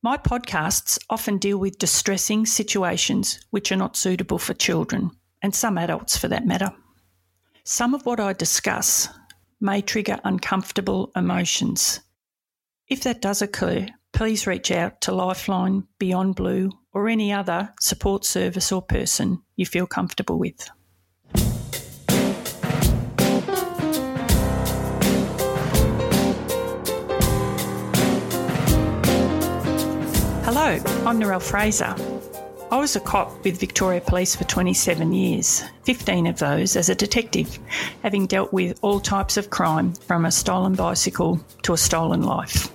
My podcasts often deal with distressing situations which are not suitable for children, and some adults for that matter. Some of what I discuss may trigger uncomfortable emotions. If that does occur, please reach out to Lifeline, Beyond Blue, or any other support service or person you feel comfortable with. Hello, I'm Narelle Fraser. I was a cop with Victoria Police for 27 years, 15 of those as a detective, having dealt with all types of crime from a stolen bicycle to a stolen life.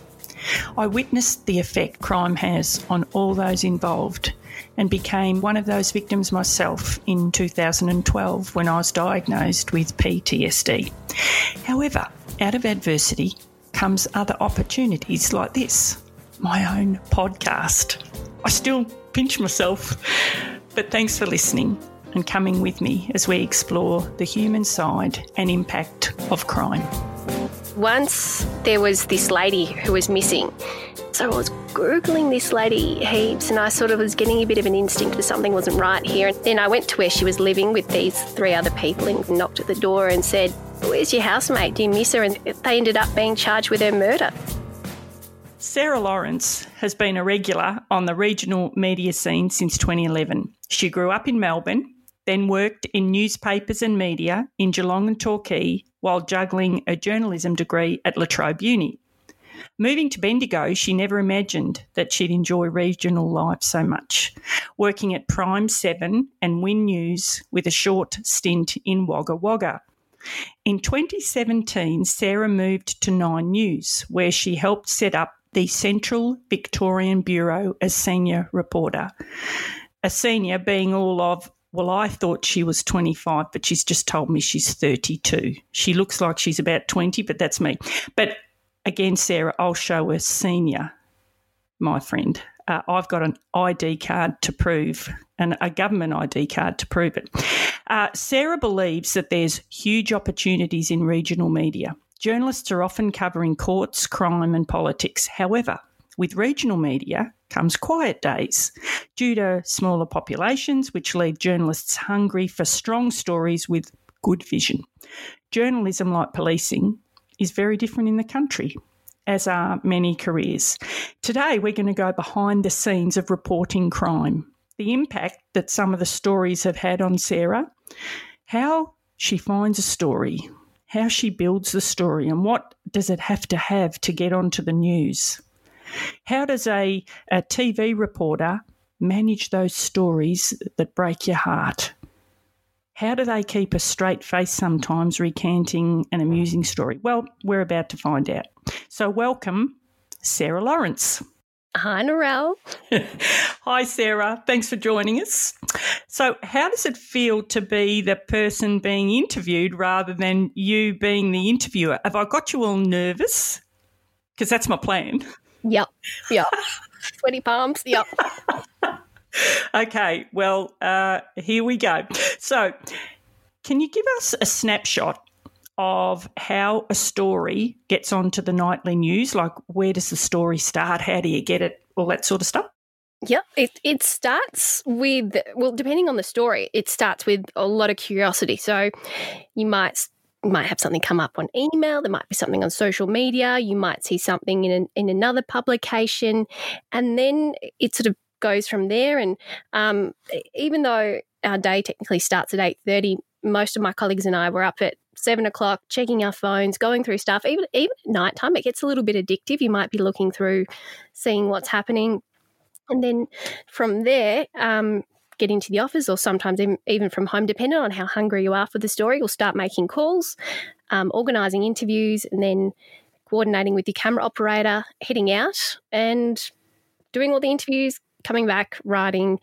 I witnessed the effect crime has on all those involved and became one of those victims myself in 2012 when I was diagnosed with PTSD. However, out of adversity comes other opportunities like this my own podcast. I still pinch myself. But thanks for listening and coming with me as we explore the human side and impact of crime. Once there was this lady who was missing. So I was Googling this lady heaps and I sort of was getting a bit of an instinct that something wasn't right here. And then I went to where she was living with these three other people and knocked at the door and said, Where's your housemate? Do you miss her? And they ended up being charged with her murder. Sarah Lawrence has been a regular on the regional media scene since 2011. She grew up in Melbourne, then worked in newspapers and media in Geelong and Torquay while juggling a journalism degree at La Trobe Uni. Moving to Bendigo, she never imagined that she'd enjoy regional life so much, working at Prime 7 and Win News with a short stint in Wagga Wagga. In 2017, Sarah moved to Nine News, where she helped set up the Central Victorian Bureau as senior reporter. A senior being all of, well, I thought she was 25, but she's just told me she's 32. She looks like she's about 20, but that's me. But again, Sarah, I'll show her senior, my friend. Uh, I've got an ID card to prove, and a government ID card to prove it. Uh, Sarah believes that there's huge opportunities in regional media. Journalists are often covering courts, crime, and politics. However, with regional media comes quiet days due to smaller populations, which leave journalists hungry for strong stories with good vision. Journalism, like policing, is very different in the country, as are many careers. Today, we're going to go behind the scenes of reporting crime, the impact that some of the stories have had on Sarah, how she finds a story, how she builds the story and what does it have to have to get onto the news. How does a, a TV reporter manage those stories that break your heart? How do they keep a straight face sometimes recanting an amusing story? Well, we're about to find out. So, welcome, Sarah Lawrence. Hi, Narelle. Hi, Sarah. Thanks for joining us. So, how does it feel to be the person being interviewed rather than you being the interviewer? Have I got you all nervous? Because that's my plan. Yep. Yep. Sweaty palms. Yep. okay. Well, uh, here we go. So, can you give us a snapshot of how a story gets onto the nightly news? Like, where does the story start? How do you get it? All that sort of stuff. Yep, it, it starts with, well, depending on the story, it starts with a lot of curiosity. So you might might have something come up on email, there might be something on social media, you might see something in, an, in another publication, and then it sort of goes from there. And um, even though our day technically starts at 8.30, most of my colleagues and I were up at seven o'clock, checking our phones, going through stuff. Even even at nighttime, it gets a little bit addictive. You might be looking through, seeing what's happening, and then from there, um, get into the office or sometimes even, from home, depending on how hungry you are for the story, you'll start making calls, um, organising interviews, and then coordinating with your camera operator, heading out and doing all the interviews, coming back, writing,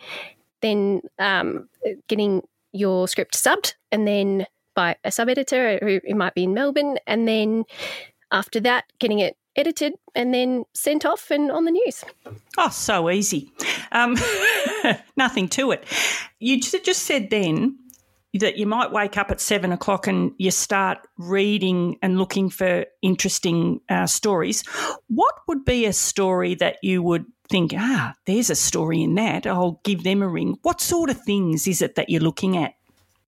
then um, getting your script subbed, and then by a sub editor who, who might be in Melbourne, and then after that, getting it edited and then sent off and on the news. Oh, so easy. Um, nothing to it. You just said then that you might wake up at seven o'clock and you start reading and looking for interesting uh, stories. What would be a story that you would think, ah, there's a story in that? I'll give them a ring. What sort of things is it that you're looking at?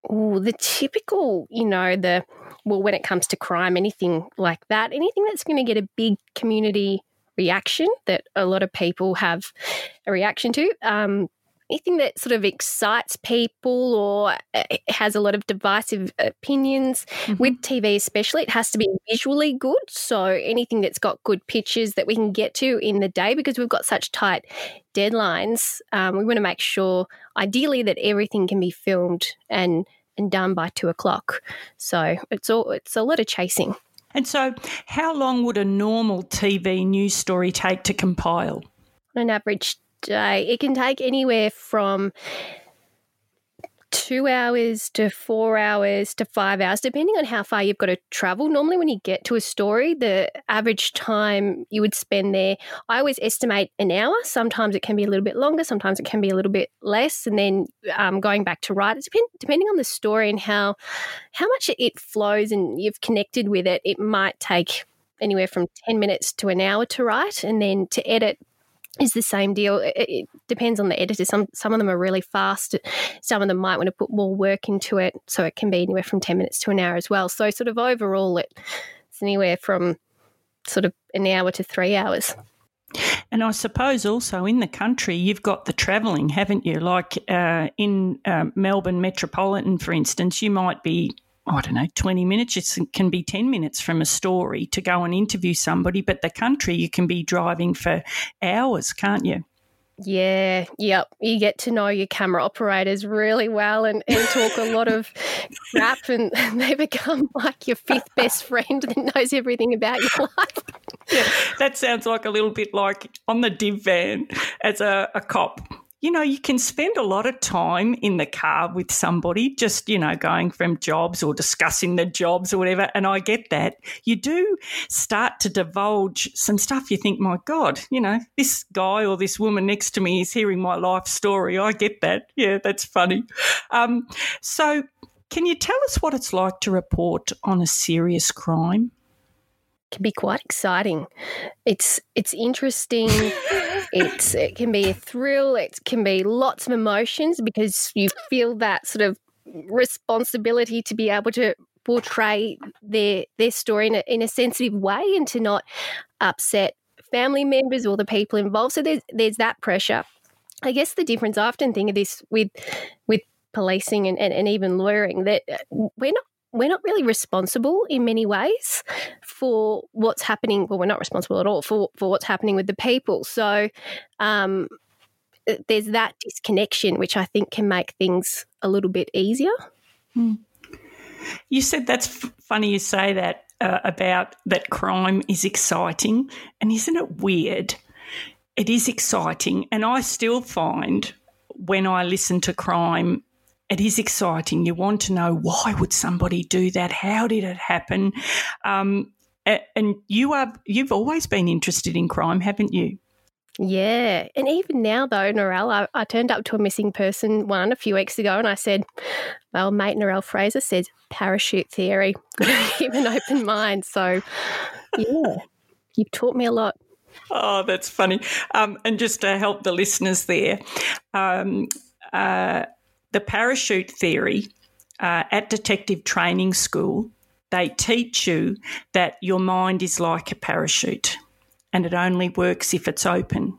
Oh, the typical, you know, the well, when it comes to crime, anything like that, anything that's going to get a big community reaction that a lot of people have a reaction to. Um, anything that sort of excites people or uh, has a lot of divisive opinions mm-hmm. with TV, especially, it has to be visually good. So anything that's got good pictures that we can get to in the day because we've got such tight deadlines, um, we want to make sure, ideally, that everything can be filmed and and done by two o'clock. So it's all it's a lot of chasing. And so, how long would a normal TV news story take to compile? On an average day, it can take anywhere from two hours to four hours to five hours, depending on how far you've got to travel. Normally, when you get to a story, the average time you would spend there, I always estimate an hour. Sometimes it can be a little bit longer, sometimes it can be a little bit less. And then um, going back to write, it depend, depending on the story and how how much it flows and you've connected with it, it might take anywhere from 10 minutes to an hour to write and then to edit is the same deal. It, it, depends on the editor. Some some of them are really fast. Some of them might want to put more work into it, so it can be anywhere from ten minutes to an hour as well. So sort of overall, it, it's anywhere from sort of an hour to three hours. And I suppose also in the country, you've got the travelling, haven't you? Like uh, in uh, Melbourne Metropolitan, for instance, you might be I don't know, 20 minutes. It can be 10 minutes from a story to go and interview somebody, but the country you can be driving for hours, can't you? Yeah, yep. You get to know your camera operators really well and, and talk a lot of crap, and they become like your fifth best friend that knows everything about your life. Yeah, that sounds like a little bit like on the div van as a, a cop you know, you can spend a lot of time in the car with somebody, just, you know, going from jobs or discussing the jobs or whatever. And I get that. You do start to divulge some stuff you think, my God, you know, this guy or this woman next to me is hearing my life story. I get that. Yeah, that's funny. Um, so, can you tell us what it's like to report on a serious crime? Can be quite exciting. It's it's interesting. it's it can be a thrill. It can be lots of emotions because you feel that sort of responsibility to be able to portray their their story in a, in a sensitive way and to not upset family members or the people involved. So there's there's that pressure. I guess the difference I often think of this with with policing and, and, and even lawyering that uh, we're not we're not really responsible in many ways for what's happening. Well, we're not responsible at all for, for what's happening with the people. So um, there's that disconnection, which I think can make things a little bit easier. Hmm. You said that's f- funny you say that uh, about that crime is exciting. And isn't it weird? It is exciting. And I still find when I listen to crime it is exciting. You want to know why would somebody do that? How did it happen? Um, and you are you've always been interested in crime, haven't you? Yeah, and even now though, Narelle, I, I, turned up to a missing person one a few weeks ago, and I said, "Well, mate, Narelle Fraser says parachute theory. Keep an open mind." So, yeah, you've taught me a lot. Oh, that's funny. Um, and just to help the listeners there, um, uh, the parachute theory uh, at detective training school they teach you that your mind is like a parachute and it only works if it's open.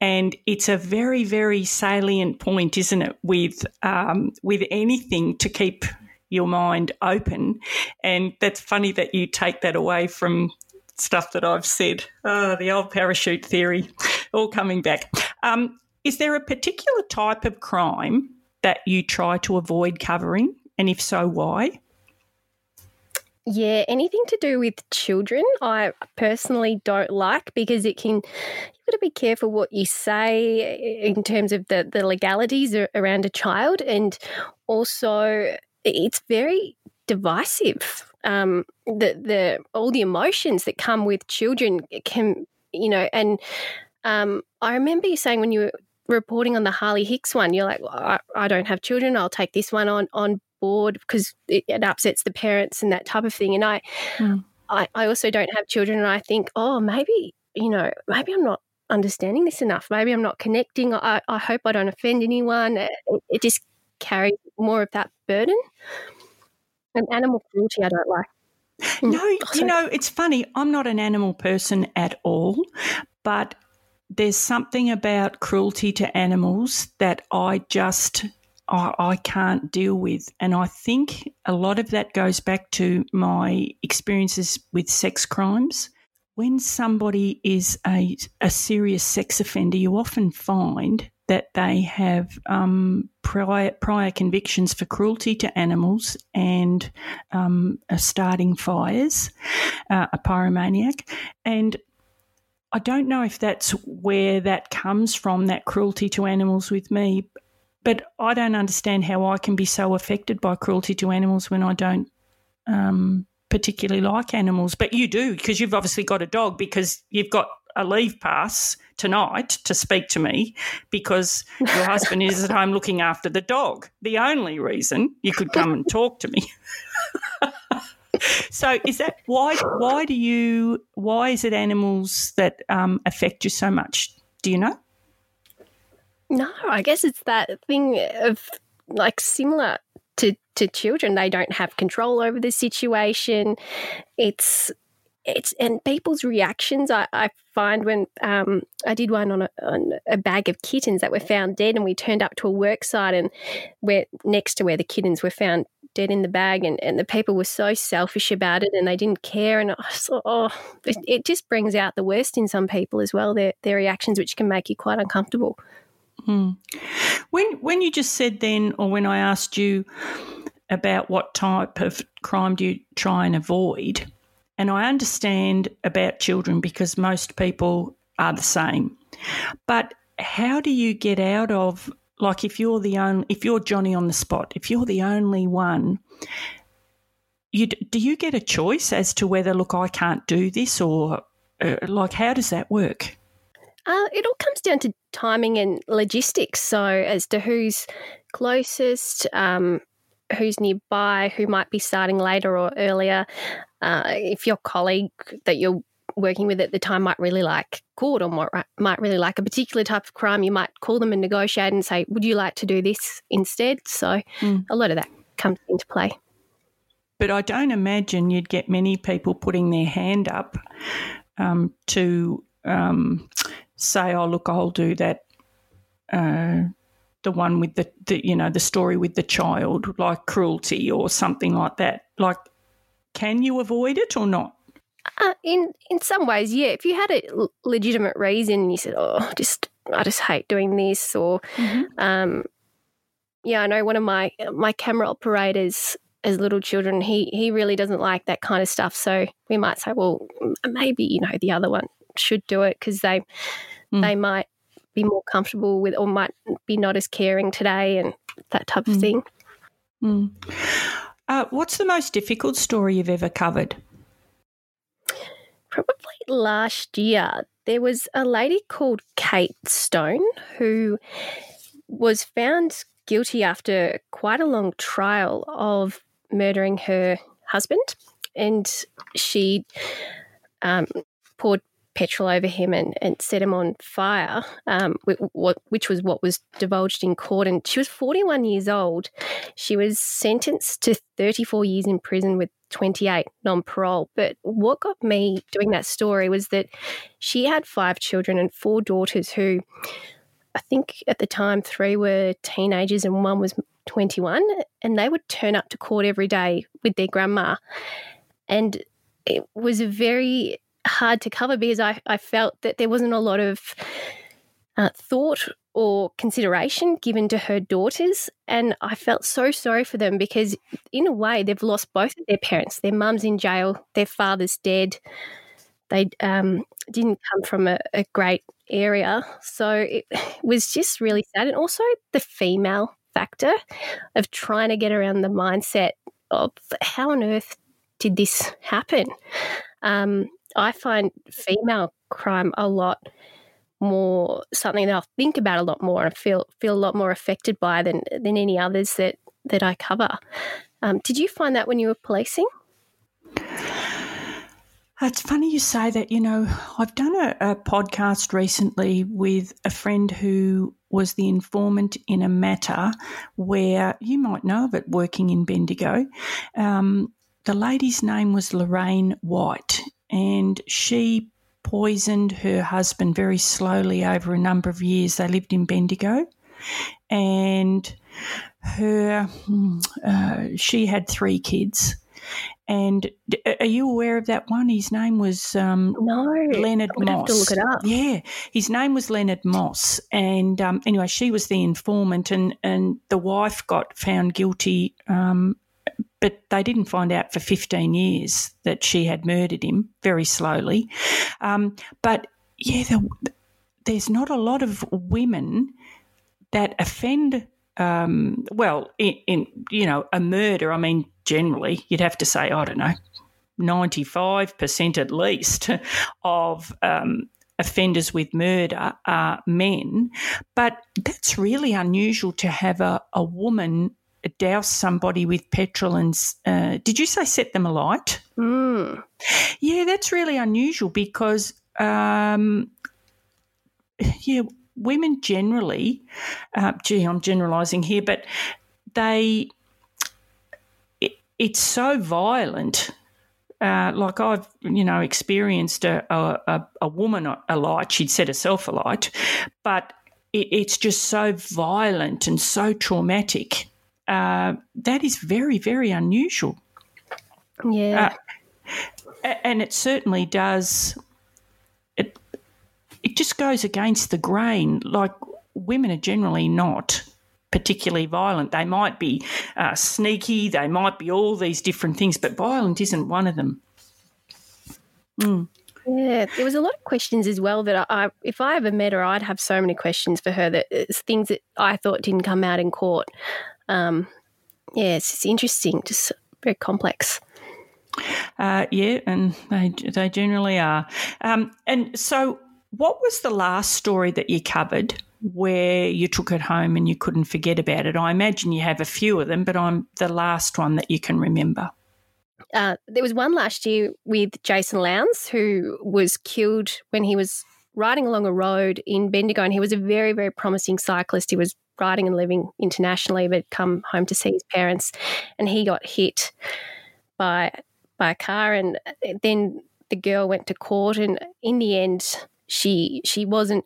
And it's a very, very salient point, isn't it, with um, with anything to keep your mind open. And that's funny that you take that away from stuff that I've said. Oh, the old parachute theory, all coming back. Um, is there a particular type of crime that you try to avoid covering? And if so, why? Yeah, anything to do with children, I personally don't like because it can. You've got to be careful what you say in terms of the, the legalities around a child, and also it's very divisive. Um, the the all the emotions that come with children can, you know, and um, I remember you saying when you were reporting on the Harley Hicks one, you're like, well, I, I, don't have children. I'll take this one on on board because it, it, upsets the parents and that type of thing. And I, mm. I, I also don't have children, and I think, oh, maybe you know, maybe I'm not understanding this enough. Maybe I'm not connecting. I, I hope I don't offend anyone. It, it just carries more of that burden. And animal cruelty, I don't like. No, oh, you know, it's funny. I'm not an animal person at all, but there's something about cruelty to animals that I just I, I, can't deal with. And I think a lot of that goes back to my experiences with sex crimes. When somebody is a, a serious sex offender, you often find that they have um, prior, prior convictions for cruelty to animals and um, starting fires, uh, a pyromaniac. And I don't know if that's where that comes from, that cruelty to animals with me, but I don't understand how I can be so affected by cruelty to animals when I don't um, particularly like animals. But you do, because you've obviously got a dog, because you've got a leave pass tonight to speak to me because your husband is at home looking after the dog. The only reason you could come and talk to me. so is that why why do you why is it animals that um, affect you so much? Do you know? No i guess it's that thing of like similar to to children they don't have control over the situation. It's it's and people's reactions I, I find when um, I did one on a, on a, bag of kittens that were found dead, and we turned up to a work site and where next to where the kittens were found dead in the bag, and, and the people were so selfish about it and they didn't care. And I thought, oh, it, it just brings out the worst in some people as well, their, their reactions, which can make you quite uncomfortable. Hmm. When, when you just said then, or when I asked you about what type of crime do you try and avoid, and I understand about children because most people are the same. But how do you get out of like if you're the only, if you're Johnny on the spot, if you're the only one, you do you get a choice as to whether look I can't do this or uh, like how does that work? Uh, it all comes down to timing and logistics. So as to who's closest, um, who's nearby, who might be starting later or earlier. Uh, if your colleague that you're working with at the time might really like court or might, might really like a particular type of crime, you might call them and negotiate and say, Would you like to do this instead? So mm. a lot of that comes into play. But I don't imagine you'd get many people putting their hand up um, to um, say, "Oh, look, I'll do that." Uh, the one with the, the, you know, the story with the child, like cruelty or something like that. Like, can you avoid it or not? Uh, in in some ways, yeah. If you had a legitimate reason and you said, "Oh, just I just hate doing this," or mm-hmm. um, yeah, I know one of my my camera operators as little children, he he really doesn't like that kind of stuff. So we might say, well, maybe you know the other one should do it because they mm. they might be more comfortable with or might be not as caring today and that type of mm. thing. Mm. Uh, what's the most difficult story you've ever covered? Probably last year, there was a lady called Kate Stone who was found guilty after quite a long trial of murdering her husband. And she um, poured petrol over him and, and set him on fire, um, which was what was divulged in court. And she was 41 years old. She was sentenced to 34 years in prison with 28, non parole. But what got me doing that story was that she had five children and four daughters who I think at the time three were teenagers and one was 21. And they would turn up to court every day with their grandma. And it was very hard to cover because I, I felt that there wasn't a lot of uh, thought or consideration given to her daughters. And I felt so sorry for them because, in a way, they've lost both of their parents. Their mum's in jail, their father's dead. They um, didn't come from a, a great area. So it was just really sad. And also the female factor of trying to get around the mindset of how on earth did this happen? Um, I find female crime a lot more something that I'll think about a lot more and feel feel a lot more affected by than than any others that that I cover. Um, did you find that when you were policing? It's funny you say that. You know, I've done a, a, podcast recently with a friend who was the informant in a matter where you might know of it working in Bendigo. Um, the lady's name was Lorraine White, and she poisoned her husband very slowly over a number of years. They lived in Bendigo, and her hmm, uh, she had three kids. And are you aware of that one? His name was um, no Leonard Moss. Have to look it up. Yeah, his name was Leonard Moss, and um, anyway, she was the informant, and and the wife got found guilty um, but they didn't find out for 15 years that she had murdered him very slowly. Um, but yeah, the, there's not a lot of women that offend. Um, well, in, in you know a murder. I mean, generally you'd have to say I don't know, ninety five percent at least of um, offenders with murder are men, but that's really unusual to have a, a woman douse somebody with petrol and uh, did you say set them alight? Mm. Yeah, that's really unusual because um, yeah, women generally, uh, gee, I'm generalising here, but they it, it's so violent. Uh, like I've, you know, experienced a, a, a woman alight. She'd set herself alight, but it, it's just so violent and so traumatic uh, that is very, very unusual. Yeah. Uh, and it certainly does. It it just goes against the grain. Like women are generally not particularly violent. They might be uh, sneaky. They might be all these different things, but violent isn't one of them. Mm. Yeah, there was a lot of questions as well that I, if I ever met her, I'd have so many questions for her that it's things that I thought didn't come out in court um, yeah, it's just interesting, just very complex. Uh, yeah, and they they generally are. Um, and so, what was the last story that you covered where you took it home and you couldn't forget about it? I imagine you have a few of them, but I'm the last one that you can remember. Uh, there was one last year with Jason Lowndes who was killed when he was riding along a road in Bendigo, and he was a very, very promising cyclist. He was riding and living internationally, but come home to see his parents, and he got hit by by a car, and uh, then the girl went to court, and in the end, she she wasn't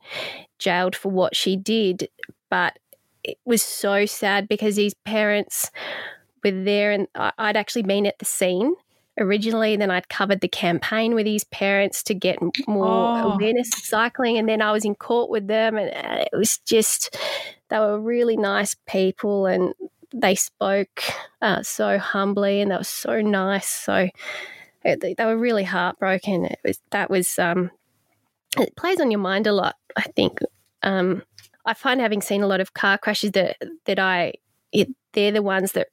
jailed for what she did, but it was so sad because his parents were there, and I'd actually been at the scene originally. Then I'd covered the campaign with his parents to get more oh. awareness of cycling. And then I was in court with them, and uh, it was just, they were really nice people and they spoke uh, so humbly and they were so nice. So it, they were really heartbroken. It was, that was, um, it plays on your mind a lot, I think. Um, I find having seen a lot of car crashes that, that I, it, they're the ones that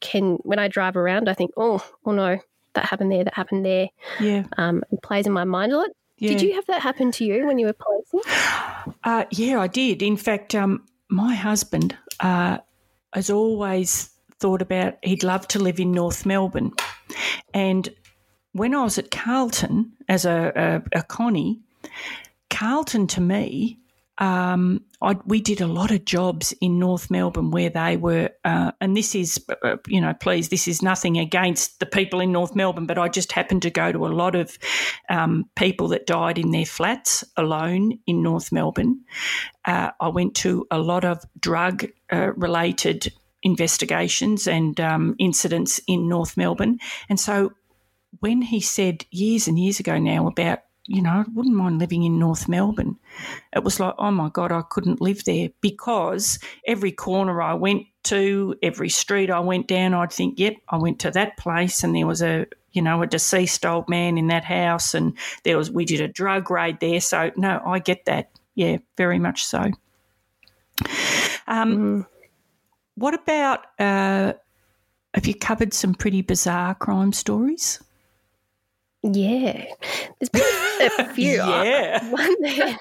can, when I drive around, I think, oh, oh no, that happened there, that happened there. Yeah. Um, it plays in my mind a lot. Yeah. Did you have that happen to you when you were policing? Uh, yeah, I did. In fact, um, my husband uh, has always thought about he'd love to live in North Melbourne. And when I was at Carlton as a, a, a Connie, Carlton to me um, I, we did a lot of jobs in North Melbourne where they were, uh, and this is, uh, you know, please, this is nothing against the people in North Melbourne, but I just happened to go to a lot of um, people that died in their flats alone in North Melbourne. Uh, I went to a lot of drug uh, related investigations and um, incidents in North Melbourne. And so when he said years and years ago now about you know, I wouldn't mind living in North Melbourne. It was like, oh my God, I couldn't live there because every corner I went to, every street I went down, I'd think, yep, I went to that place and there was a, you know, a deceased old man in that house and there was, we did a drug raid there. So, no, I get that. Yeah, very much so. Um, mm. What about, uh, have you covered some pretty bizarre crime stories? Yeah, there's been a few. yeah,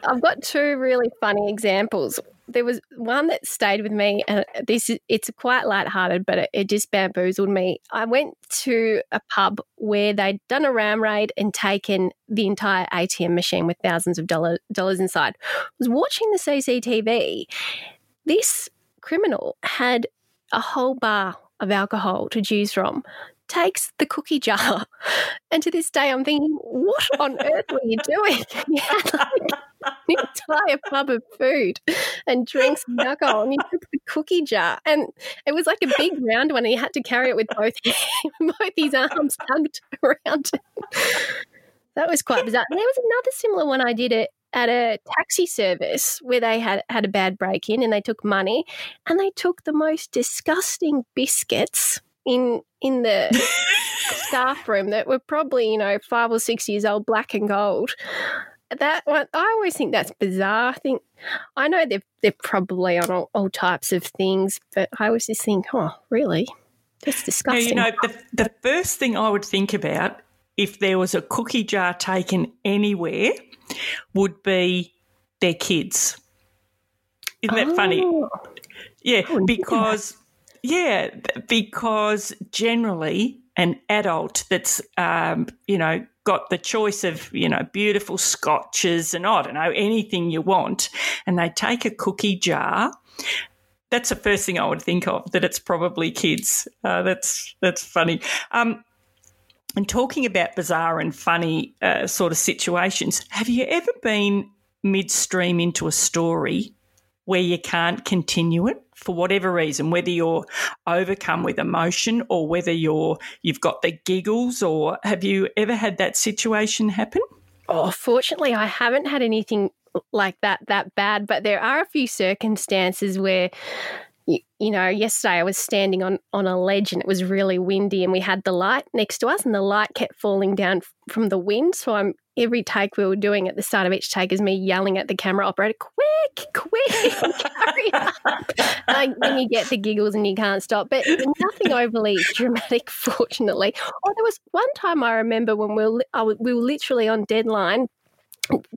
I've got two really funny examples. There was one that stayed with me, and this is it's quite light-hearted, but it, it just bamboozled me. I went to a pub where they'd done a ram raid and taken the entire ATM machine with thousands of dollar, dollars inside. I was watching the CCTV. This criminal had a whole bar of alcohol to choose from takes the cookie jar. And to this day, I'm thinking, what on earth were you doing? You had like an entire pub of food and drinks and alcohol, and you took the cookie jar. And it was like a big round one, and he had to carry it with both, both his arms hugged around. That was quite bizarre. There was another similar one I did it at a taxi service where they had had a bad break in and they took money and they took the most disgusting biscuits in in the staff room that were probably you know five or six years old, black and gold. That one, I always think that's bizarre. I think I know they're they're probably on all, all types of things, but I always just think, oh, really? That's disgusting. Now, you know, the, the first thing I would think about if there was a cookie jar taken anywhere would be their kids. Isn't that oh. funny? Oh, yeah, because yeah, because generally an adult that's um, you know got the choice of you know beautiful scotches and I don't know anything you want, and they take a cookie jar. That's the first thing I would think of. That it's probably kids. Uh, that's that's funny. Um, and talking about bizarre and funny uh, sort of situations, have you ever been midstream into a story where you can't continue it for whatever reason, whether you're overcome with emotion or whether you're you've got the giggles or have you ever had that situation happen? Oh, fortunately I haven't had anything like that that bad, but there are a few circumstances where you, you, know, yesterday I was standing on, on a ledge and it was really windy and we had the light next to us and the light kept falling down from the wind. So I'm every take we were doing at the start of each take is me yelling at the camera operator, quick, quick, hurry up. like then you get the giggles and you can't stop. But nothing overly dramatic, fortunately. Oh, there was one time I remember when we were, we were literally on deadline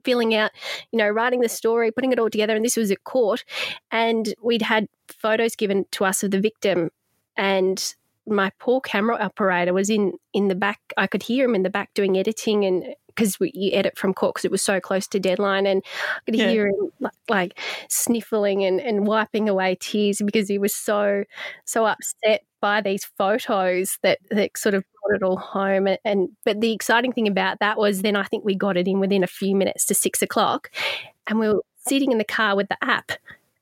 filling out, you know, writing the story, putting it all together. And this was at court. And we'd had photos given to us of the victim. And my poor camera operator was in in the back. I could hear him in the back doing editing and because you edit from court because it was so close to deadline, and I could yeah. hear him like, like sniffling and, and wiping away tears because he was so so upset by these photos that that sort of brought it all home. And, and but the exciting thing about that was then I think we got it in within a few minutes to six o'clock, and we were sitting in the car with the app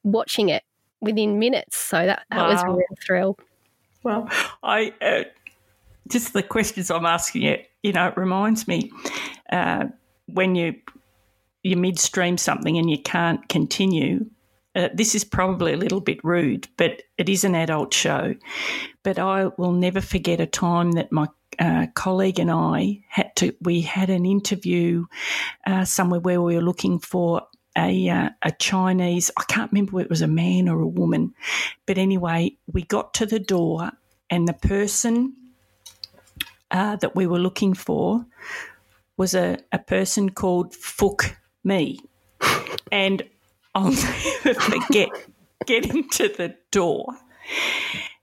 watching it within minutes. So that that wow. was a real thrill. Well, I uh, just the questions I'm asking you, you know, it reminds me uh, when you you midstream something and you can't continue. Uh, this is probably a little bit rude, but it is an adult show. But I will never forget a time that my uh, colleague and I had to. We had an interview uh, somewhere where we were looking for a uh, a Chinese. I can't remember whether it was a man or a woman, but anyway, we got to the door and the person uh, that we were looking for was a, a person called Fook Me. And I'll never forget getting to the door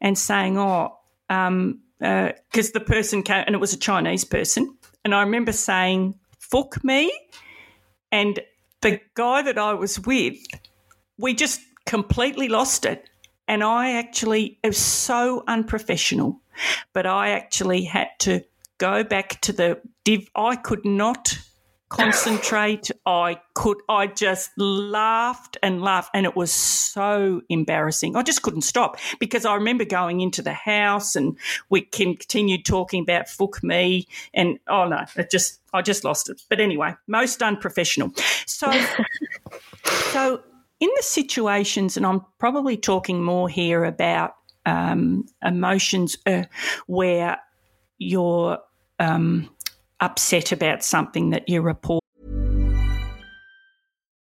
and saying, Oh, because um, uh, the person came, and it was a Chinese person. And I remember saying, Fook me. And the guy that I was with, we just completely lost it. And I actually, it was so unprofessional, but I actually had to go back to the div. I could not concentrate. I could, I just laughed and laughed, and it was so embarrassing. I just couldn't stop because I remember going into the house and we continued talking about fuck me, and oh no, it just, I just lost it. But anyway, most unprofessional. So, so in the situations, and I'm probably talking more here about um, emotions uh, where you're um, upset about something that you report.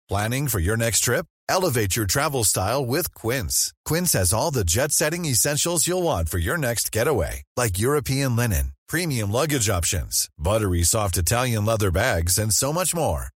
Planning for your next trip? Elevate your travel style with Quince. Quince has all the jet setting essentials you'll want for your next getaway, like European linen, premium luggage options, buttery soft Italian leather bags, and so much more.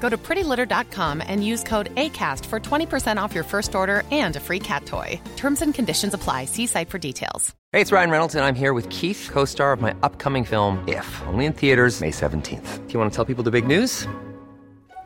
Go to prettylitter.com and use code ACAST for 20% off your first order and a free cat toy. Terms and conditions apply. See site for details. Hey, it's Ryan Reynolds, and I'm here with Keith, co star of my upcoming film, If, only in theaters, May 17th. Do you want to tell people the big news?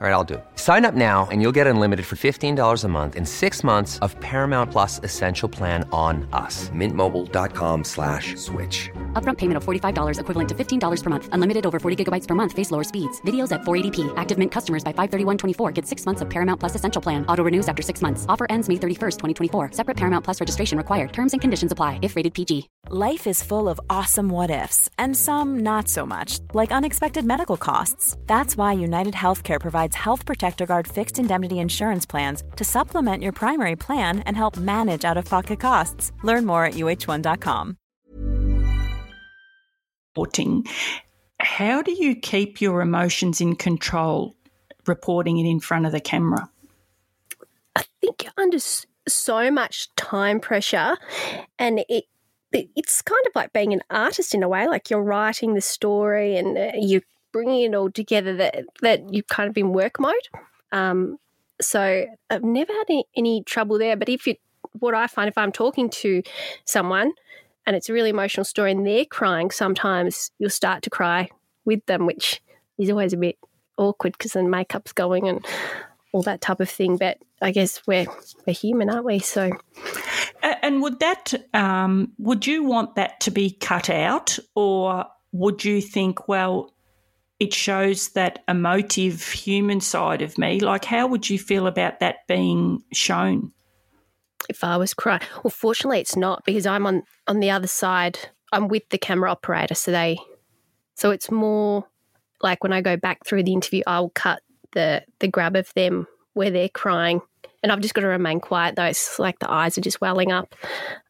All right, I'll do it. Sign up now and you'll get unlimited for $15 a month in six months of Paramount Plus Essential Plan on us. Mintmobile.com slash switch. Upfront payment of $45 equivalent to $15 per month. Unlimited over 40 gigabytes per month. Face lower speeds. Videos at 480p. Active Mint customers by 531.24 get six months of Paramount Plus Essential Plan. Auto renews after six months. Offer ends May 31st, 2024. Separate Paramount Plus registration required. Terms and conditions apply if rated PG. Life is full of awesome what ifs and some not so much, like unexpected medical costs. That's why United Healthcare provides Health Protector Guard fixed indemnity insurance plans to supplement your primary plan and help manage out of pocket costs. Learn more at uh1.com. reporting. How do you keep your emotions in control reporting it in front of the camera? I think under so much time pressure, and it it- it's kind of like being an artist in a way. Like you're writing the story and uh, you're bringing it all together. That that you've kind of in work mode. Um, so I've never had any, any trouble there. But if you, what I find if I'm talking to someone and it's a really emotional story and they're crying, sometimes you'll start to cry with them, which is always a bit awkward because then makeup's going and all that type of thing. But I guess we're we're human, aren't we? So And would that, um, would you want that to be cut out, or would you think, well, it shows that emotive human side of me? Like, how would you feel about that being shown? If I was crying, well, fortunately, it's not because I'm on on the other side. I'm with the camera operator, so they, so it's more like when I go back through the interview, I'll cut the the grab of them where they're crying. And I've just got to remain quiet though. It's like the eyes are just welling up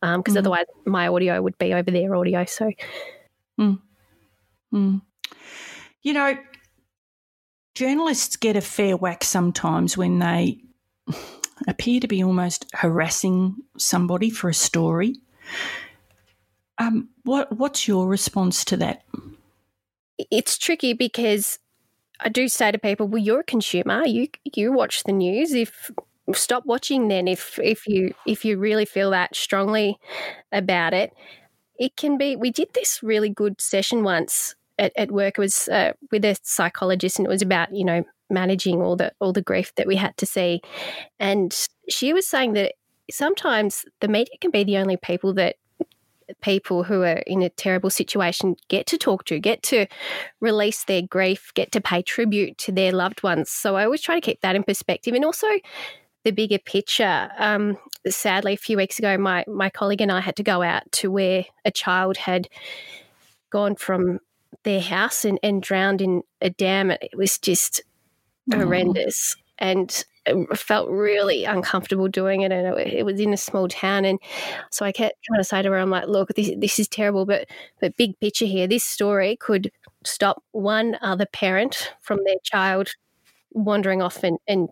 um, because mm. otherwise my audio would be over their audio. So mm. mm. You know, journalists get a fair whack sometimes when they appear to be almost harassing somebody for a story. Um, what what's your response to that? it's tricky because I do say to people, "Well, you're a consumer. You you watch the news. If stop watching, then if if you if you really feel that strongly about it, it can be." We did this really good session once at, at work. It was uh, with a psychologist, and it was about you know managing all the all the grief that we had to see, and she was saying that sometimes the media can be the only people that people who are in a terrible situation get to talk to, get to release their grief, get to pay tribute to their loved ones. So I always try to keep that in perspective. And also the bigger picture. Um, sadly, a few weeks ago, my, my colleague and I had to go out to where a child had gone from their house and, and drowned in a dam. It was just horrendous. And um, felt really uncomfortable doing it, and it, it, was in a small town, and so I kept trying to say to her, "I'm like, look, this this is terrible, but but big picture here, this story could stop one other parent from their child wandering off and, and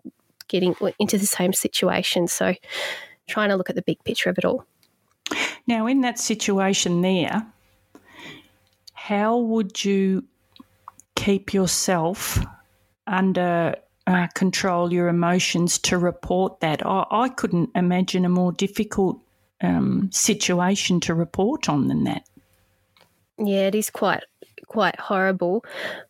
getting into the same situation. So, trying to look at the big picture of it all. Now, in that situation there, how would you keep yourself under uh, control your emotions to report that? I, I couldn't imagine a more difficult um, situation to report on than that. Yeah, it is quite quite horrible.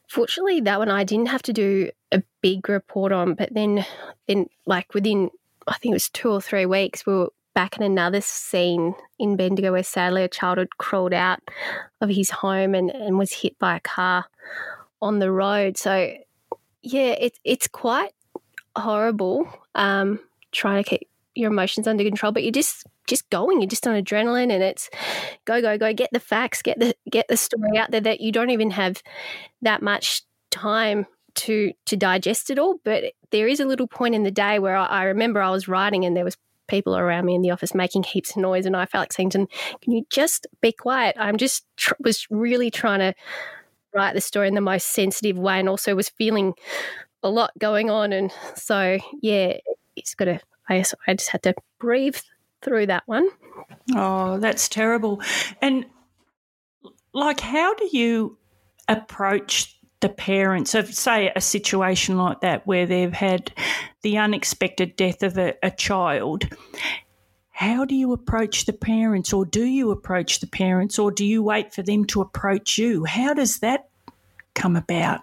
Fortunately, that one I didn't have to do a big report on, but then, then like within, I think it was two or three weeks, we were back in another scene in Bendigo where sadly a child had crawled out of his home and, and was hit by a car on the road. So, yeah, it's it's quite horrible um, trying to keep your emotions under control, but you're just just going. You're just on adrenaline, and it's go go go. Get the facts. Get the get the story out there that you don't even have that much time to to digest it all. But there is a little point in the day where I, I remember I was writing, and there was people around me in the office making heaps of noise, and I felt like saying to "Can you just be quiet?" I'm just tr- was really trying to write the story in the most sensitive way, and also was feeling a lot going on, and so yeah, it's got to. I, I just had to breathe through that one. Oh, that's terrible. And like, how do you approach the parents of, say, a situation like that where they've had the unexpected death of a, a child? How do you approach the parents, or do you approach the parents, or do you wait for them to approach you? How does that come about?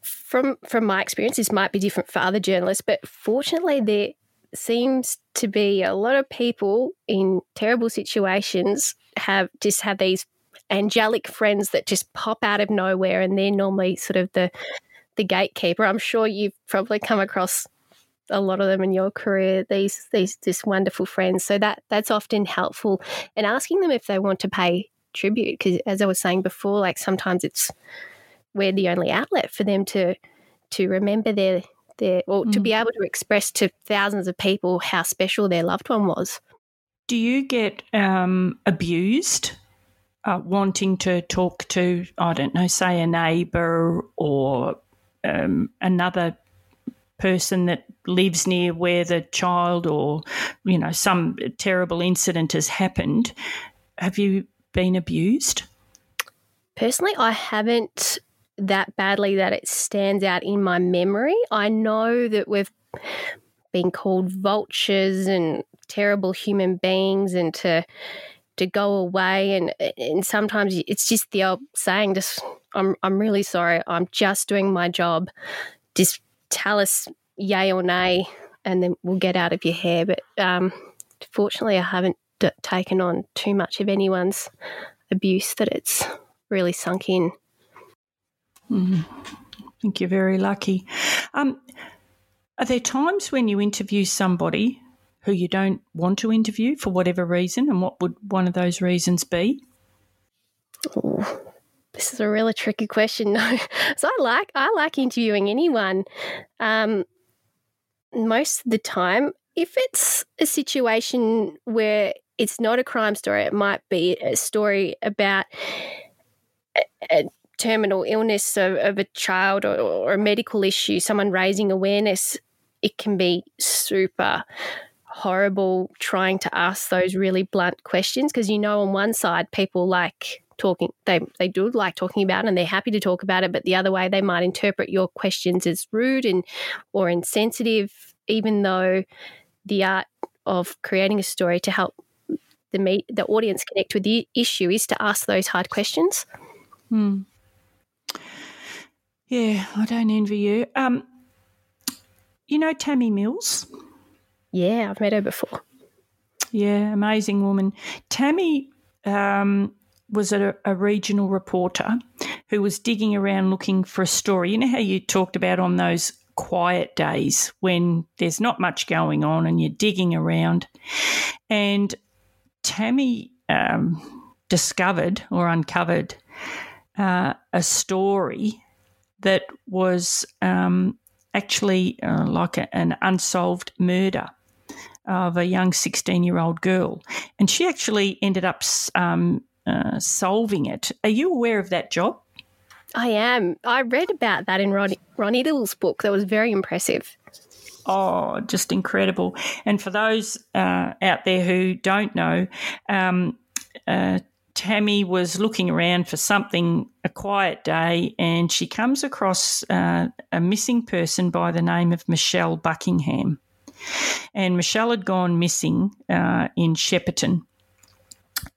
From from my experience, this might be different for other journalists, but fortunately, there seems to be a lot of people in terrible situations have just have these angelic friends that just pop out of nowhere and they're normally sort of the the gatekeeper. I'm sure you've probably come across a lot of them in your career these these just wonderful friends so that that's often helpful and asking them if they want to pay tribute because as i was saying before like sometimes it's we're the only outlet for them to to remember their their or mm. to be mm. able to express to thousands of people how special their loved one was. Do you get um, abused uh, wanting to talk to, I don't know, say a neighbour or um, another person that lives near where the child or, you know, some terrible incident has happened? Have you been abused? Personally, I haven't that badly that it stands out in my memory. I know that we've been called vultures and terrible human beings and to to go away and and sometimes it's just the old saying just I'm I'm really sorry. I'm just doing my job. Just tell us yay or nay and then we'll get out of your hair but um, fortunately I haven't d- taken on too much of anyone's abuse that it's really sunk in. Mm, I think you're very lucky. Um, are there times when you interview somebody who you don't want to interview for whatever reason, and what would one of those reasons be? Oh, this is a really tricky question. No, so I like I like interviewing anyone. Um, most of the time, if it's a situation where it's not a crime story, it might be a story about a, a terminal illness of, of a child or, or a medical issue, someone raising awareness, it can be super horrible trying to ask those really blunt questions because you know on one side people like talking they they do like talking about it and they're happy to talk about it but the other way they might interpret your questions as rude and or insensitive even though the art of creating a story to help the me- the audience connect with the issue is to ask those hard questions. Hmm. Yeah, I don't envy you. Um, you know Tammy Mills? Yeah, I've met her before. Yeah, amazing woman. Tammy um, was a, a, regional reporter who was digging around looking for a story. You know how you talked about on those quiet days when there's not much going on and you're digging around. And Tammy um, discovered or uncovered uh, a story that was um, actually uh, like a, an unsolved murder of a young 16 year old girl. And she actually ended up um, uh, solving it. Are you aware of that job? I am. I read about that in Ron, Ron Iddles' book. That was very impressive. Oh, just incredible. And for those uh, out there who don't know, um, uh, Tammy was looking around for something, a quiet day, and she comes across uh, a missing person by the name of Michelle Buckingham. And Michelle had gone missing uh, in Shepparton.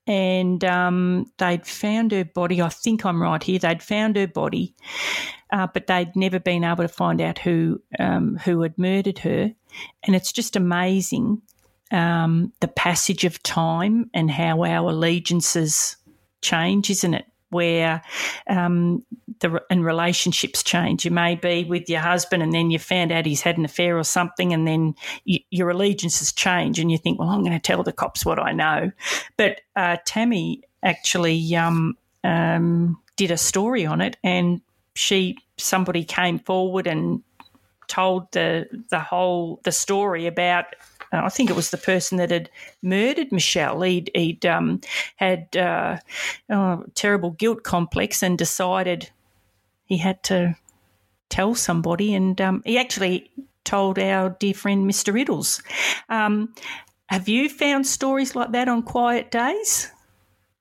And um, they'd found her body. I think I'm right here. They'd found her body, uh, but they'd never been able to find out who um, who had murdered her. And it's just amazing um, the passage of time and how our allegiances change, isn't it? Where um, the and relationships change. You may be with your husband, and then you found out he's had an affair or something, and then you, your allegiances change, and you think, "Well, I'm going to tell the cops what I know." But uh, Tammy actually um, um, did a story on it, and she somebody came forward and told the the whole the story about I think it was the person that had murdered Michelle. He'd, he'd um, had uh, oh, terrible guilt complex and decided he had to tell somebody. And um, he actually told our dear friend Mr. Iddles. Um, have you found stories like that on quiet days?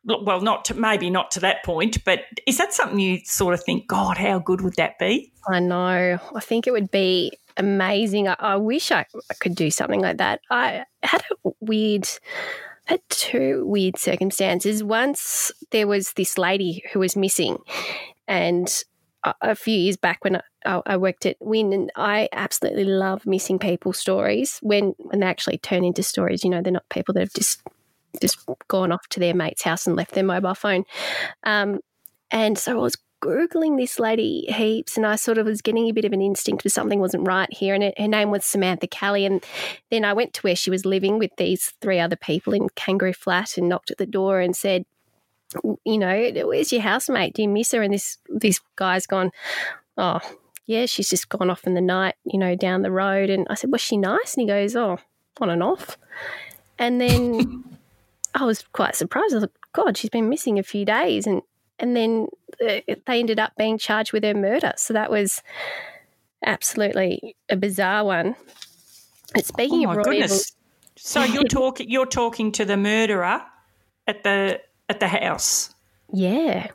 Well, not to, maybe not to that point, but is that something you sort of think, God, how good would that be? I know. I think it would be amazing. I, I wish I, I could do something like that. I had a weird had two weird circumstances. Once there was this lady who was missing, and a, a few years back when I, I, worked at Win, and I absolutely love missing people stories when when they actually turn into stories. You know, they're not people that have just just gone off to their mate's house and left their mobile phone. Um, and so I was Googling this lady heaps, and I sort of was getting a bit of an instinct that something wasn't right here. And it, her name was Samantha Kelly. And then I went to where she was living with these three other people in Kangaroo Flat and knocked at the door and said, you know, where's your housemate? Do you miss her? And this this guy's gone, oh, yeah, she's just gone off in the night, you know, down the road. And I said, was she nice? And he goes, oh, on and off. And then I was quite surprised. I thought, God, she's been missing a few days. And and then uh, they ended up being charged with her murder. So that was absolutely a bizarre one. And speaking oh of goodness. so you're talking you're talking to the murderer at the at the house. Yeah.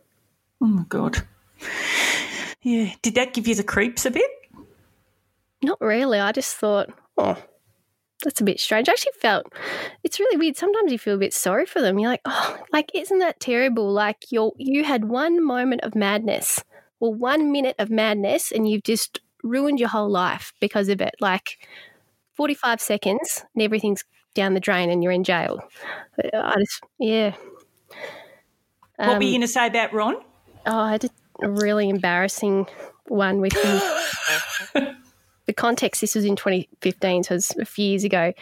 Oh my god. Yeah. Did that give you the creeps a bit? Not really. I just thought, oh, that's a bit strange. I actually felt it's really weird. Sometimes you feel a bit sorry for them. You're like, oh, like isn't that terrible? Like you you had one moment of madness, or one minute of madness, and you've just ruined your whole life because of it. Like forty five seconds, and everything's down the drain, and you're in jail. I just, yeah. Um, what were you um, going to say about Ron? Oh, I had a really embarrassing one with him. the context, this was in 2015, so it was a few years ago. And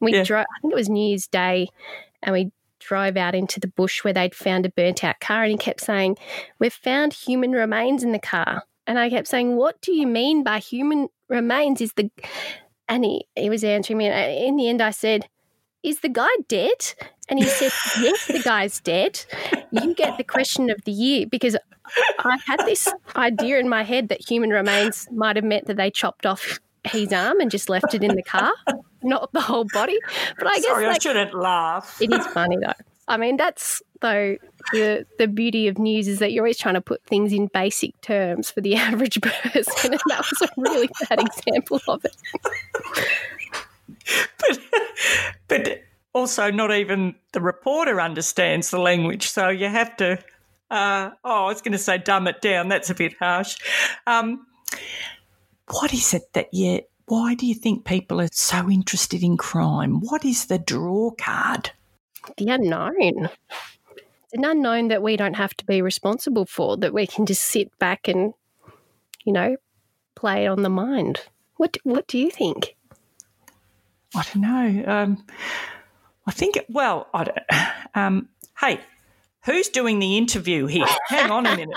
we yeah. drove, I think it was New Year's Day, and we drove out into the bush where they'd found a burnt out car. And he kept saying, We've found human remains in the car. And I kept saying, What do you mean by human remains? Is the. And he, he was answering me. And in the end, I said, Is the guy dead? And he said, Yes, the guy's dead. You get the question of the year because I had this idea in my head that human remains might have meant that they chopped off his arm and just left it in the car, not the whole body. But I guess Sorry, like, I shouldn't laugh. It is funny though. I mean, that's though the the beauty of news is that you're always trying to put things in basic terms for the average person, and that was a really bad example of it. but but also, not even the reporter understands the language, so you have to uh, oh, I was going to say dumb it down. That's a bit harsh. Um, what is it that you? Why do you think people are so interested in crime? What is the draw card? The unknown. It's an unknown that we don't have to be responsible for. That we can just sit back and, you know, play on the mind. What What do you think? I don't know. Um, I think. Well, I don't. Um, hey, Who's doing the interview here? Hang on a minute.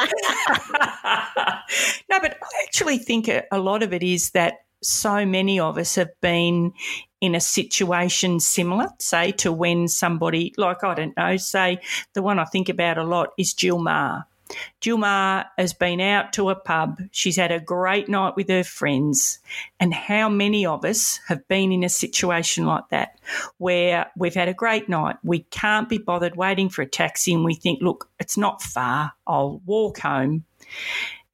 no, but I actually think a, lot of it is that so many of us have been in a situation similar, say, to when somebody, like, I don't know, say, the one I think about a lot is Jill Meagher. Meagher has been out to a pub. She's had a great night with her friends. And how many of us have been in a situation like that where we've had a great night? We can't be bothered waiting for a taxi and we think, look, it's not far. I'll walk home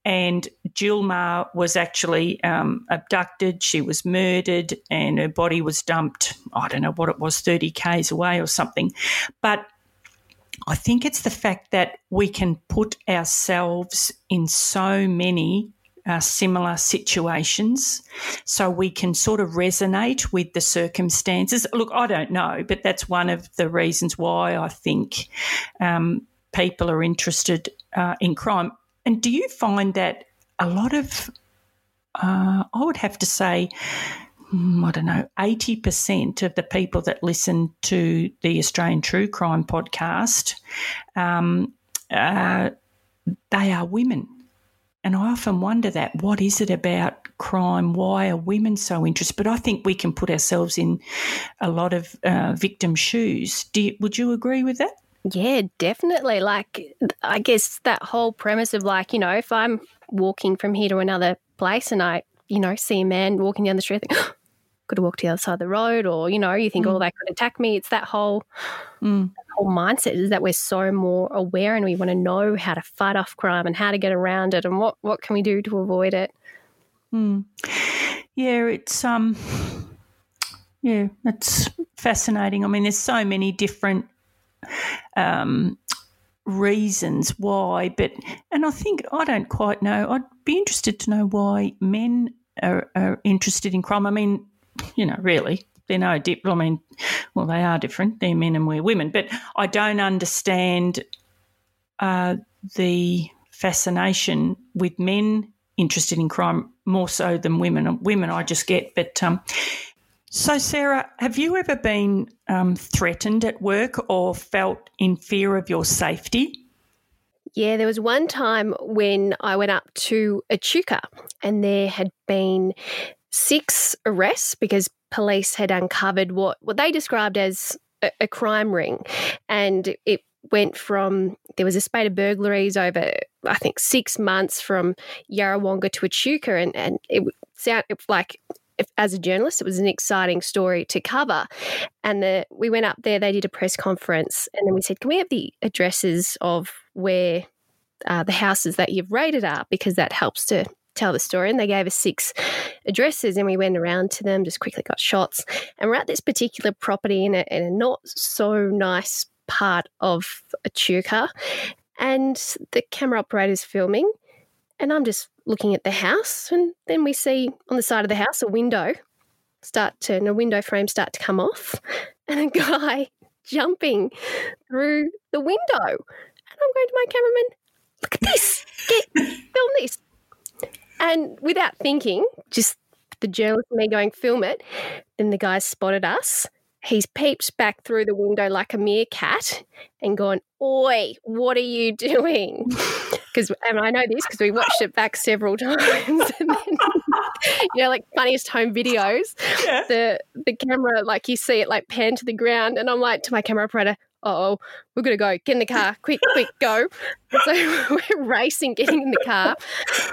and Jill was actually um, abducted. She was murdered, and her body was dumped. I don't know what it was, thirty k's away or something. But I think it's the fact that we can put ourselves in so many uh, similar situations so we can sort of resonate with the circumstances. Look, I don't know, but that's one of the reasons why I think um, people are interested uh, in crime. And do you find that a lot of, uh, I would have to say, I don't know, 80% of the people that listen to the Australian True Crime podcast, um, uh, they are women. And I often wonder that what is it about crime? Why are women so interested? But I think we can put ourselves in a lot of uh, victim shoes. You, would you agree with that? Yeah, definitely. Like, I guess that whole premise of like, you know, if I'm walking from here to another place and I, you know, see a man walking down the street, think, could walked to the other side of the road, or you know, you think, mm. oh, they could attack me. It's that whole mm. that whole mindset is that we're so more aware and we want to know how to fight off crime and how to get around it and what what can we do to avoid it. Mm. Yeah, it's um, yeah, it's fascinating. I mean, there's so many different um, reasons why, but and I think I don't quite know. I'd be interested to know why men are, are interested in crime. I mean, you know, really, they're no different. I mean, well, they are different. They're men and we're women, but I don't understand uh, the fascination with men interested in crime more so than women. Women, I just get, but um, so, Sarah, have you ever been um, threatened at work or felt in fear of your safety? Yeah, there was one time when I went up to Echuca and there had been six arrests because police had uncovered what, what they described as a, a crime ring. And it went from there was a spate of burglaries over I think six months from Yarrawonga to Echuca, and and it sounded like if, as a journalist, it was an exciting story to cover. And the, we went up there, they did a press conference, and then we said, Can we have the addresses of where uh, the houses that you've raided are? Because that helps to tell the story. And they gave us six addresses, and we went around to them, just quickly got shots. And we're at this particular property in a, in a not so nice part of Echuca. And the camera operator's filming, and I'm just looking at the house, and then we see on the side of the house a window start to, and a window frame start to come off, and a guy jumping through the window. And I'm going to my cameraman, look at this, get film this. And without thinking, just the journalist and me going, film it. Then the guy spotted us. He's peeped back through the window like a meerkat and gone, Oi, what are you doing? because and I know this because we watched it back several times. and then, you know, like funniest home videos. Yeah. The the camera, like you see it like pan to the ground, and I'm like to my camera operator, oh, we're gonna go. Get in the car, quick, quick, go. So we're racing, getting in the car,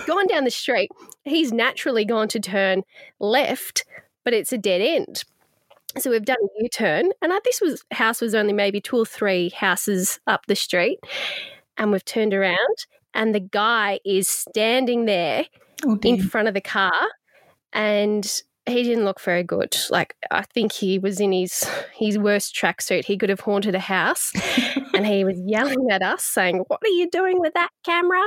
going down the street. He's naturally gone to turn left, but it's a dead end. So we've done a U turn, and this was house was only maybe two or three houses up the street, and we've turned around, and the guy is standing there oh, in front of the car and he didn't look very good. Like I think he was in his his worst tracksuit. He could have haunted a house, and he was yelling at us, saying, "What are you doing with that camera?"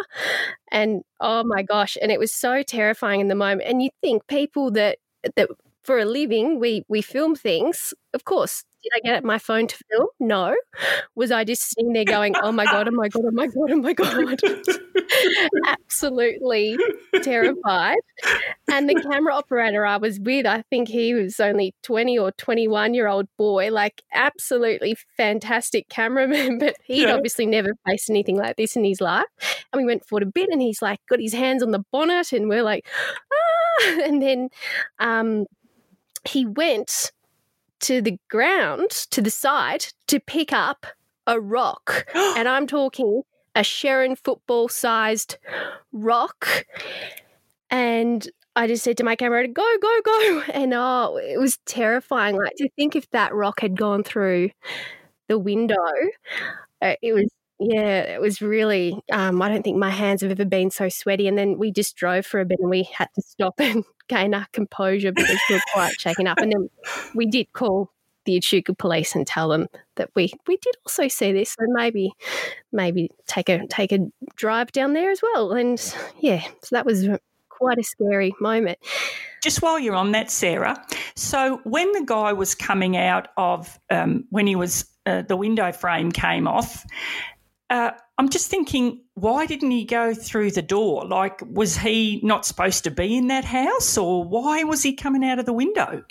And oh my gosh! And it was so terrifying in the moment. And you think people that that for a living we we film things, of course, did I get at my phone to film? No. Was I just sitting there going, oh my God, oh my God, oh my God, oh my God? Absolutely terrified. And the camera operator I was with, I think he was only 20 or 21 year old boy, like absolutely fantastic cameraman, but he'd yeah. obviously never faced anything like this in his life. And we went for a bit and he's like, got his hands on the bonnet and we're like, ah and then um, he went to the ground, to the side, to pick up a rock. and I'm talking a Sherrin football sized rock. And I just said to my camera, go, go, go. And oh, it was terrifying. Like to think if that rock had gone through the window, uh, it was yeah, it was really. Um, I don't think my hands have ever been so sweaty. And then we just drove for a bit, and we had to stop and gain our composure because we were quite shaken up. And then we did call the Echuca police and tell them that we we did also see this, so maybe maybe take a take a drive down there as well. And yeah, so that was quite a scary moment. Just while you're on that, Sarah, so when the guy was coming out of um, when he was uh, the window frame came off. Uh, I'm just thinking, why didn't he go through the door? Like, was he not supposed to be in that house, or why was he coming out of the window?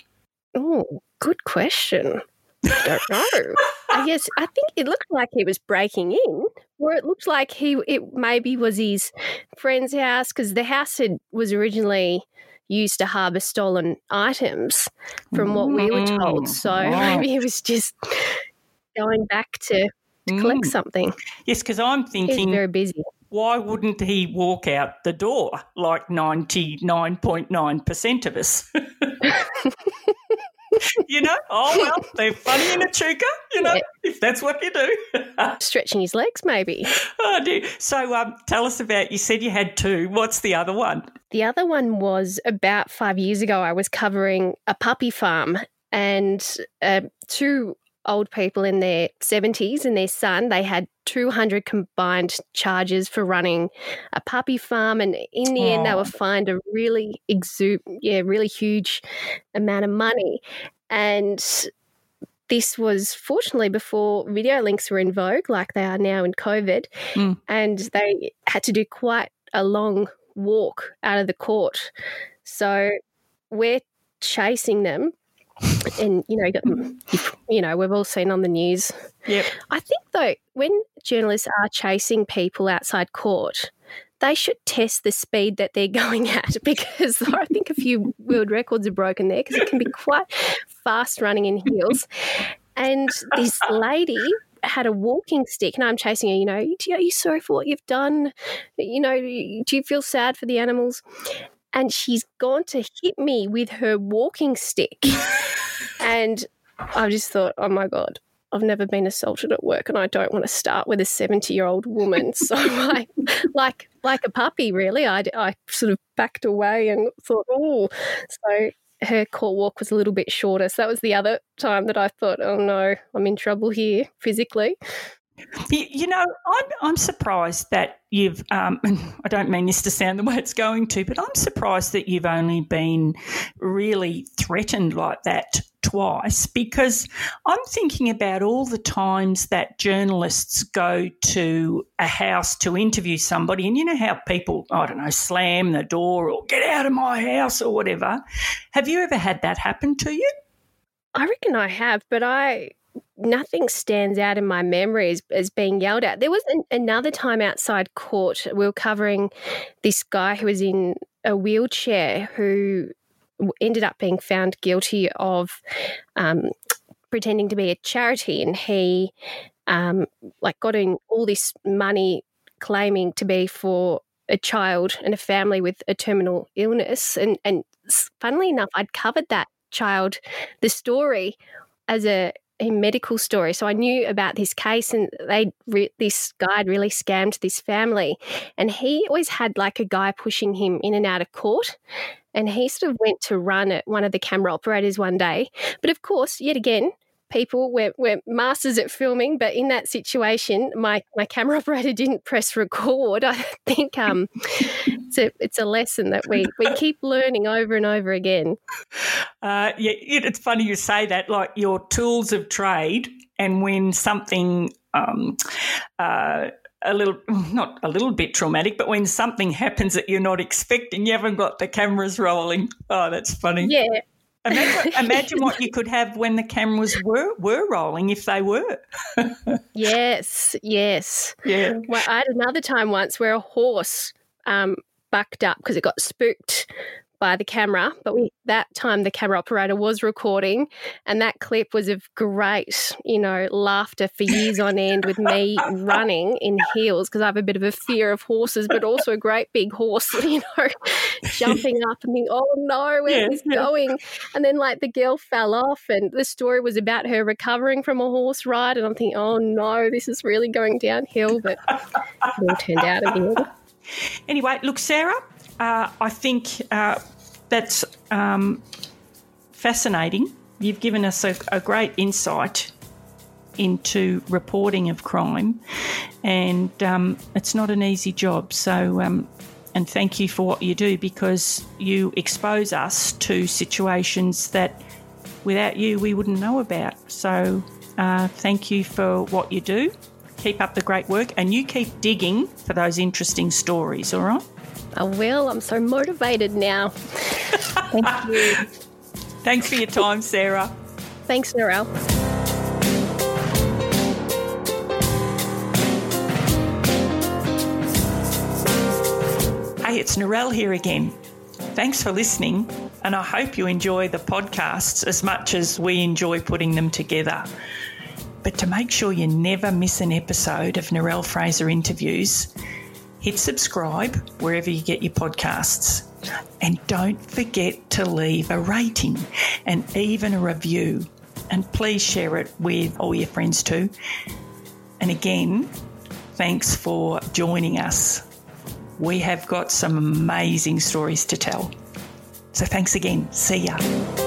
Oh, good question. I don't know. I guess I think it looked like he was breaking in, or it looked like he it maybe was his friend's house because the house had, was originally used to harbour stolen items, from what we were told. Mm, so maybe he was just going back to, to collect mm. something. Yes, because I'm thinking He's very busy. Why wouldn't he walk out the door like ninety nine point nine percent of us? you know, oh well, they're funny in Echuca, you know, yeah. if that's what you do. Stretching his legs, maybe. Oh dear. So um, tell us about. You said you had two. What's the other one? The other one was about five years ago. I was covering a puppy farm, and uh, two old people in their 70s and their son. They had 200 combined charges for running a puppy farm. And in the end, they were fined a really exu- yeah, really huge amount of money. And this was fortunately before video links were in vogue, like they are now in COVID. Mm. And they had to do quite a long walk out of the court. So we're chasing them and you know, you know, we've all seen on the news. Yep. I think though, when journalists are chasing people outside court, they should test the speed that they're going at because I think a few world records are broken there because it can be quite fast running in heels. And this lady had a walking stick and I'm chasing her, you know, are you sorry for what you've done? You know, do you feel sad for the animals? And she's gone to hit me with her walking stick. and I just thought, oh my God, I've never been assaulted at work and I don't want to start with a 70 year old woman. So I, like, like a puppy, really, I, I sort of backed away and thought, oh, so her court walk was a little bit shorter. So that was the other time that I thought, oh no, I'm in trouble here physically. You know, I'm, I'm surprised that you've, um, I don't mean this to sound the way it's going to, but I'm surprised that you've only been really threatened like that twice because I'm thinking about all the times that journalists go to a house to interview somebody, and you know how people, I don't know, slam the door or get out of my house or whatever. Have you ever had that happen to you? I reckon I have, but I nothing stands out in my memory as, as being yelled at. There was an, another time outside court, we were covering this guy who was in a wheelchair who ended up being found guilty of um, pretending to be a charity, and he um, like got in all this money claiming to be for a child and a family with a terminal illness, and and funnily enough, I'd covered that child, the story as a a medical story. So I knew about this case, and they re- this guy had really scammed this family, and he always had like a guy pushing him in and out of court. And he sort of went to run at one of the camera operators one day. But of course, yet again, people. We're, we're masters at filming, but in that situation, my, my camera operator didn't press record. I think um, it's, a, it's a lesson that we, we keep learning over and over again. Uh, yeah, it's funny you say that, like your tools of trade, and when something. Um, uh, a little, not a little bit traumatic, but when something happens that you're not expecting, you haven't got the cameras rolling. Oh, that's funny. Yeah, Imagine, imagine what you could have when the cameras were were rolling, if they were. yes, yes. Yeah. Well, I had another time once where a horse um, bucked up because it got spooked by the camera, but we, that time the camera operator was recording, and that clip was of great, you know, laughter for years on end with me running in heels because I have a bit of a fear of horses, but also a great big horse, you know, jumping up and thinking, oh no, where yeah, is going? And then like the girl fell off, and the story was about her recovering from a horse ride, and I'm thinking, oh no, this is really going downhill, but it all turned out in the end. Anyway, look, Sarah, uh, I think uh, that's um, fascinating. You've given us a, a, great insight into reporting of crime, and um, it's not an easy job. So, um, and thank you for what you do because you expose us to situations that without you we wouldn't know about. So, uh, thank you for what you do. Keep up the great work, and you keep digging for those interesting stories, all right? I will. I'm so motivated now. Thank you. Thanks for your time, Sarah. Thanks, Narelle. Hey, it's Narelle here again. Thanks for listening, and I hope you enjoy the podcasts as much as we enjoy putting them together. But to make sure you never miss an episode of Narelle Fraser interviews, hit subscribe wherever you get your podcasts. And don't forget to leave a rating and even a review. And please share it with all your friends too. And again, thanks for joining us. We have got some amazing stories to tell. So thanks again. See ya.